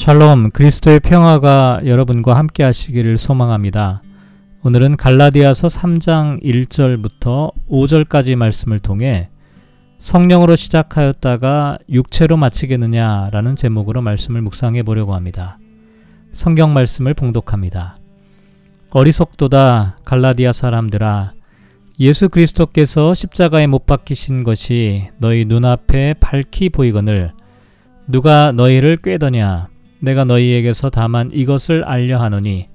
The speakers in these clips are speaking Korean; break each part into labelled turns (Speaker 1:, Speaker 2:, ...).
Speaker 1: 샬롬 그리스도의 평화가 여러분과 함께 하시기를 소망합니다. 오늘은 갈라디아서 3장 1절부터 5절까지 말씀을 통해 성령으로 시작하였다가 육체로 마치겠느냐라는 제목으로 말씀을 묵상해 보려고 합니다. 성경 말씀을 봉독합니다. 어리석도다 갈라디아 사람들아 예수 그리스도께서 십자가에 못 박히신 것이 너희 눈앞에 밝히 보이거늘 누가 너희를 꾀더냐 내가 너희에게서 다만 이것을 알려 하노니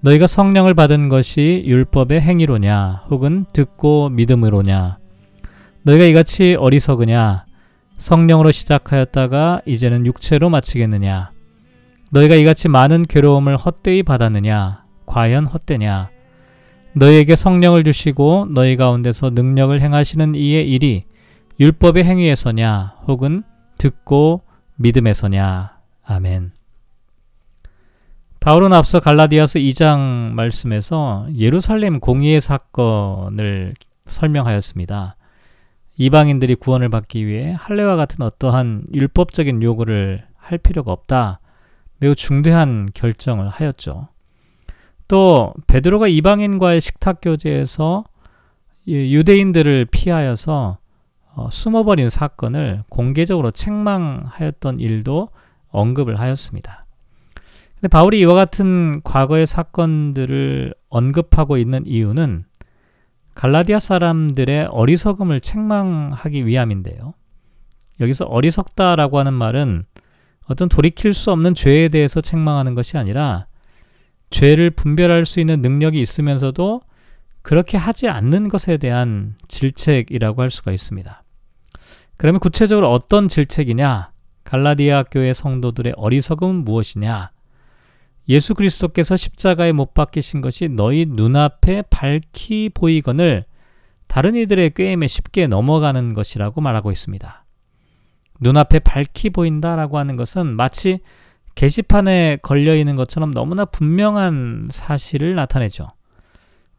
Speaker 1: 너희가 성령을 받은 것이 율법의 행위로냐 혹은 듣고 믿음으로냐? 너희가 이같이 어리석으냐? 성령으로 시작하였다가 이제는 육체로 마치겠느냐? 너희가 이같이 많은 괴로움을 헛되이 받았느냐? 과연 헛되냐? 너희에게 성령을 주시고 너희 가운데서 능력을 행하시는 이의 일이 율법의 행위에서냐 혹은 듣고 믿음에서냐 아멘. 바울은 앞서 갈라디아서 2장 말씀에서 예루살렘 공의의 사건을 설명하였습니다. 이방인들이 구원을 받기 위해 할례와 같은 어떠한 율법적인 요구를 할 필요가 없다. 매우 중대한 결정을 하였죠. 또 베드로가 이방인과의 식탁 교제에서 유대인들을 피하여서 어, 숨어버린 사건을 공개적으로 책망하였던 일도 언급을 하였습니다. 근데 바울이 이와 같은 과거의 사건들을 언급하고 있는 이유는 갈라디아 사람들의 어리석음을 책망하기 위함인데요. 여기서 어리석다라고 하는 말은 어떤 돌이킬 수 없는 죄에 대해서 책망하는 것이 아니라 죄를 분별할 수 있는 능력이 있으면서도 그렇게 하지 않는 것에 대한 질책이라고 할 수가 있습니다. 그러면 구체적으로 어떤 질책이냐? 갈라디아 교회 성도들의 어리석음은 무엇이냐? 예수 그리스도께서 십자가에 못 박히신 것이 너희 눈앞에 밝히 보이거늘 다른 이들의 꾀임에 쉽게 넘어가는 것이라고 말하고 있습니다. 눈앞에 밝히 보인다라고 하는 것은 마치 게시판에 걸려 있는 것처럼 너무나 분명한 사실을 나타내죠.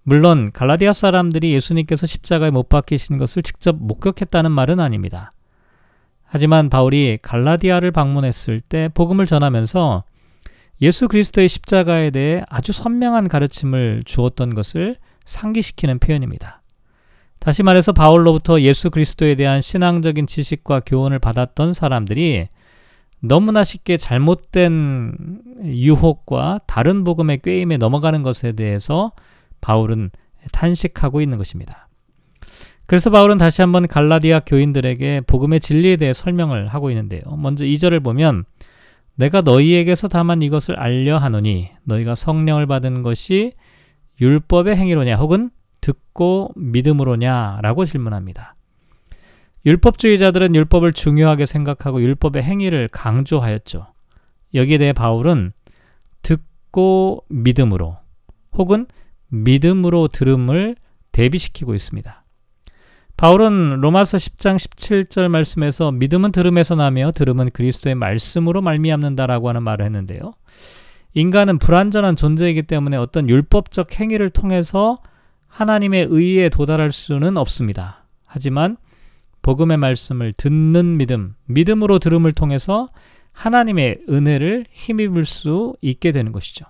Speaker 1: 물론 갈라디아 사람들이 예수님께서 십자가에 못 박히신 것을 직접 목격했다는 말은 아닙니다. 하지만 바울이 갈라디아를 방문했을 때 복음을 전하면서 예수 그리스도의 십자가에 대해 아주 선명한 가르침을 주었던 것을 상기시키는 표현입니다. 다시 말해서 바울로부터 예수 그리스도에 대한 신앙적인 지식과 교훈을 받았던 사람들이 너무나 쉽게 잘못된 유혹과 다른 복음의 꾀임에 넘어가는 것에 대해서 바울은 탄식하고 있는 것입니다. 그래서 바울은 다시 한번 갈라디아 교인들에게 복음의 진리에 대해 설명을 하고 있는데요. 먼저 2절을 보면 내가 너희에게서 다만 이것을 알려 하노니 너희가 성령을 받은 것이 율법의 행위로냐 혹은 듣고 믿음으로냐라고 질문합니다. 율법주의자들은 율법을 중요하게 생각하고 율법의 행위를 강조하였죠. 여기에 대해 바울은 듣고 믿음으로 혹은 믿음으로 들음을 대비시키고 있습니다. 바울은 로마서 10장 17절 말씀에서 믿음은 들음에서 나며 들음은 그리스도의 말씀으로 말미암는다라고 하는 말을 했는데요. 인간은 불완전한 존재이기 때문에 어떤 율법적 행위를 통해서 하나님의 의에 도달할 수는 없습니다. 하지만 복음의 말씀을 듣는 믿음, 믿음으로 들음을 통해서 하나님의 은혜를 힘입을 수 있게 되는 것이죠.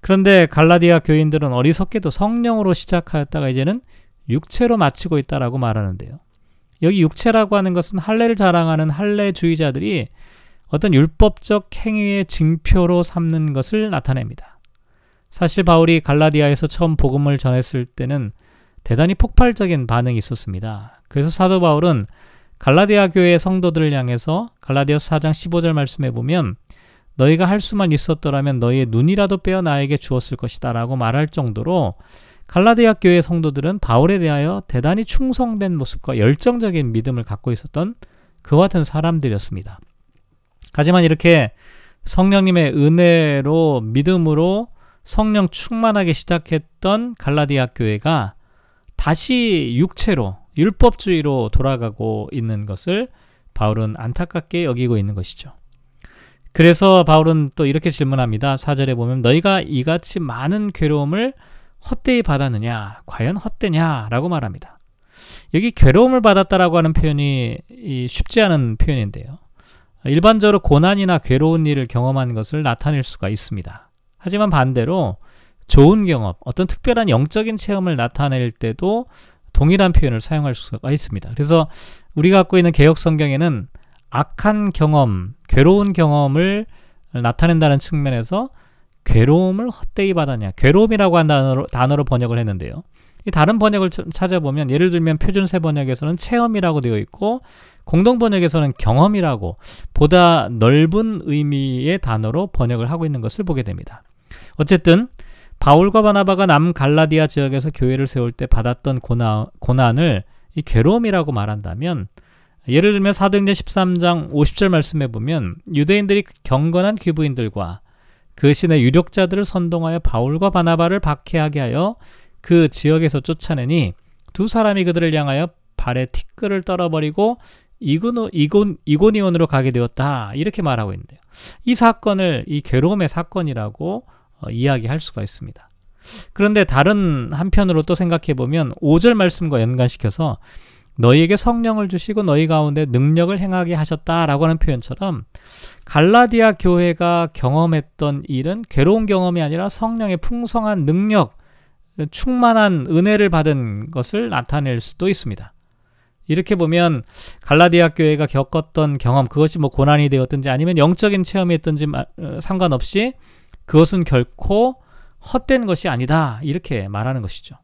Speaker 1: 그런데 갈라디아 교인들은 어리석게도 성령으로 시작하였다가 이제는 육체로 마치고 있다라고 말하는데요. 여기 육체라고 하는 것은 할례를 자랑하는 할례주의자들이 어떤 율법적 행위의 징표로 삼는 것을 나타냅니다. 사실 바울이 갈라디아에서 처음 복음을 전했을 때는 대단히 폭발적인 반응이 있었습니다. 그래서 사도 바울은 갈라디아 교회 성도들을 향해서 갈라디아서 4장 15절 말씀에 보면 너희가 할 수만 있었더라면 너희의 눈이라도 빼어 나에게 주었을 것이다 라고 말할 정도로 갈라디아 교회 성도들은 바울에 대하여 대단히 충성된 모습과 열정적인 믿음을 갖고 있었던 그와 같은 사람들이었습니다. 하지만 이렇게 성령님의 은혜로 믿음으로 성령 충만하게 시작했던 갈라디아 교회가 다시 육체로 율법주의로 돌아가고 있는 것을 바울은 안타깝게 여기고 있는 것이죠. 그래서 바울은 또 이렇게 질문합니다. 4절에 보면 너희가 이같이 많은 괴로움을 헛되이 받았느냐? 과연 헛되냐? 라고 말합니다. 여기 괴로움을 받았다라고 하는 표현이 쉽지 않은 표현인데요. 일반적으로 고난이나 괴로운 일을 경험한 것을 나타낼 수가 있습니다. 하지만 반대로 좋은 경험, 어떤 특별한 영적인 체험을 나타낼 때도 동일한 표현을 사용할 수가 있습니다. 그래서 우리가 갖고 있는 개혁 성경에는 악한 경험, 괴로운 경험을 나타낸다는 측면에서 괴로움을 헛되이 받았냐, 괴로움이라고 한 단어로, 단어로 번역을 했는데요. 이 다른 번역을 찾아보면 예를 들면 표준세 번역에서는 체험이라고 되어 있고 공동 번역에서는 경험이라고 보다 넓은 의미의 단어로 번역을 하고 있는 것을 보게 됩니다. 어쨌든 바울과 바나바가 남 갈라디아 지역에서 교회를 세울 때 받았던 고난, 고난을 이 괴로움이라고 말한다면 예를 들면 사도행전 13장 50절 말씀에 보면 유대인들이 경건한 귀부인들과 그 신의 유력자들을 선동하여 바울과 바나바를 박해하게 하여 그 지역에서 쫓아내니 두 사람이 그들을 향하여 발에 티끌을 떨어버리고 이고노, 이곤, 이고니온으로 가게 되었다. 이렇게 말하고 있는데요. 이 사건을 이 괴로움의 사건이라고 어, 이야기할 수가 있습니다. 그런데 다른 한편으로 또 생각해 보면 5절 말씀과 연관시켜서 너희에게 성령을 주시고 너희 가운데 능력을 행하게 하셨다라고 하는 표현처럼 갈라디아 교회가 경험했던 일은 괴로운 경험이 아니라 성령의 풍성한 능력, 충만한 은혜를 받은 것을 나타낼 수도 있습니다. 이렇게 보면 갈라디아 교회가 겪었던 경험, 그것이 뭐 고난이 되었든지 아니면 영적인 체험이었든지 어, 상관없이 그것은 결코 헛된 것이 아니다. 이렇게 말하는 것이죠.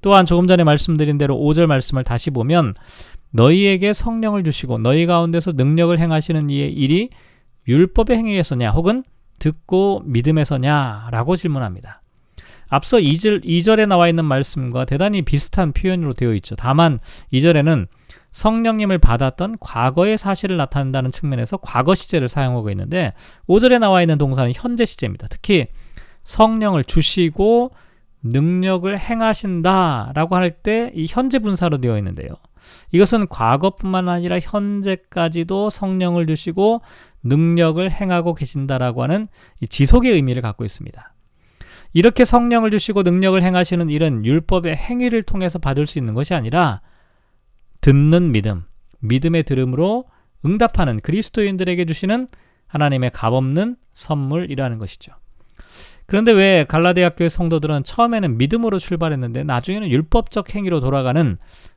Speaker 1: 또한 조금 전에 말씀드린 대로 5절 말씀을 다시 보면 너희에게 성령을 주시고 너희 가운데서 능력을 행하시는 이의 일이 율법의 행위에서냐 혹은 듣고 믿음에서냐라고 질문합니다. 앞서 2절, 2절에 나와 있는 말씀과 대단히 비슷한 표현으로 되어 있죠. 다만 2절에는 성령님을 받았던 과거의 사실을 나타낸다는 측면에서 과거 시제를 사용하고 있는데 5절에 나와 있는 동사는 현재 시제입니다. 특히 성령을 주시고 능력을 행하신다 라고 할 때 이 현재 분사로 되어 있는데요. 이것은 과거뿐만 아니라 현재까지도 성령을 주시고 능력을 행하고 계신다라고 하는 지속의 의미를 갖고 있습니다. 이렇게 성령을 주시고 능력을 행하시는 일은 율법의 행위를 통해서 받을 수 있는 것이 아니라 듣는 믿음, 믿음의 들음으로 응답하는 그리스도인들에게 주시는 하나님의 값없는 선물이라는 것이죠. 그런데 왜 갈라디아 교회 성도들은 처음에는 믿음으로 출발했는데 나중에는 율법적 행위로 돌아가는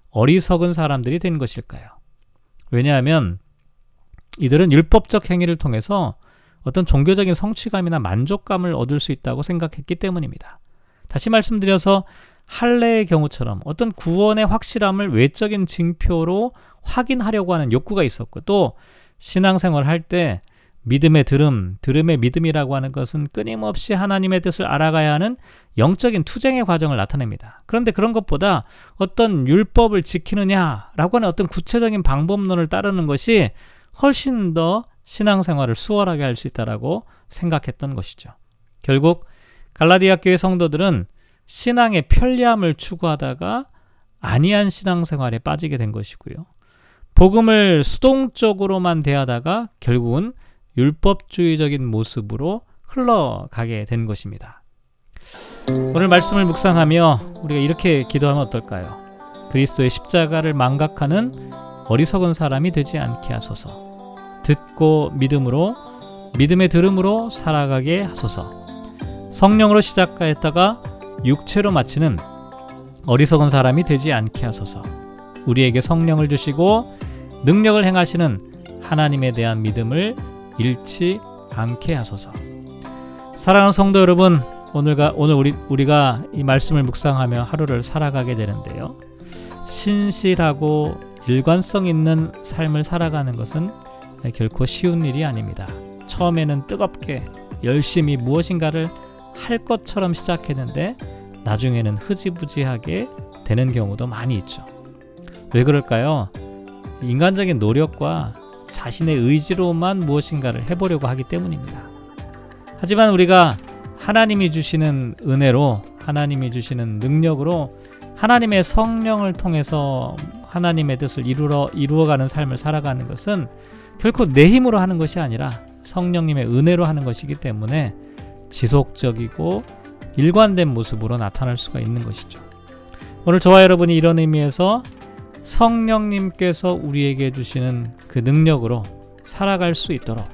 Speaker 1: 어리석은 사람들이 된 것일까요? 왜냐하면 이들은 율법적 행위를 통해서 어떤 종교적인 성취감이나 만족감을 얻을 수 있다고 생각했기 때문입니다. 다시 말씀드려서 할례의 경우처럼 어떤 구원의 확실함을 외적인 징표로 확인하려고 하는 욕구가 있었고 또 신앙생활 할 때 믿음의 들음, 들음의 믿음이라고 하는 것은 끊임없이 하나님의 뜻을 알아가야 하는 영적인 투쟁의 과정을 나타냅니다. 그런데 그런 것보다 어떤 율법을 지키느냐라고 하는 어떤 구체적인 방법론을 따르는 것이 훨씬 더 신앙생활을 수월하게 할 수 있다라고 생각했던 것이죠. 결국 갈라디아 교회 성도들은 신앙의 편리함을 추구하다가 아니한 신앙생활에 빠지게 된 것이고요. 복음을 수동적으로만 대하다가 결국은 율법주의적인 모습으로 흘러가게 된 것입니다. 오늘 말씀을 묵상하며 우리가 이렇게 기도하면 어떨까요? 그리스도의 십자가를 망각하는 어리석은 사람이 되지 않게 하소서. 듣고 믿음으로 믿음의 들음으로 살아가게 하소서. 성령으로 시작하였다가 육체로 마치는 어리석은 사람이 되지 않게 하소서. 우리에게 성령을 주시고 능력을 행하시는 하나님에 대한 믿음을 잃지 않게 하소서. 사랑하는 성도 여러분, 오늘가 오늘 우리 우리가 이 말씀을 묵상하며 하루를 살아가게 되는데요. 신실하고 일관성 있는 삶을 살아가는 것은 결코 쉬운 일이 아닙니다. 처음에는 뜨겁게 열심히 무엇인가를 할 것처럼 시작했는데 나중에는 흐지부지하게 되는 경우도 많이 있죠. 왜 그럴까요? 인간적인 노력과 자신의 의지로만 무엇인가를 해보려고 하기 때문입니다. 하지만 우리가 하나님이 주시는 은혜로 하나님이 주시는 능력으로 하나님의 성령을 통해서 하나님의 뜻을 이루어 이루어가는 삶을 살아가는 것은 결코 내 힘으로 하는 것이 아니라 성령님의 은혜로 하는 것이기 때문에 지속적이고 일관된 모습으로 나타날 수가 있는 것이죠. 오늘 저와 여러분이 이런 의미에서 성령님께서 우리에게 주시는 그 능력으로 살아갈 수 있도록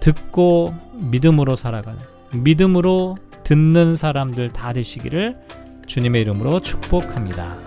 Speaker 1: 듣고 믿음으로 살아가는 믿음으로 듣는 사람들 다 되시기를 주님의 이름으로 축복합니다.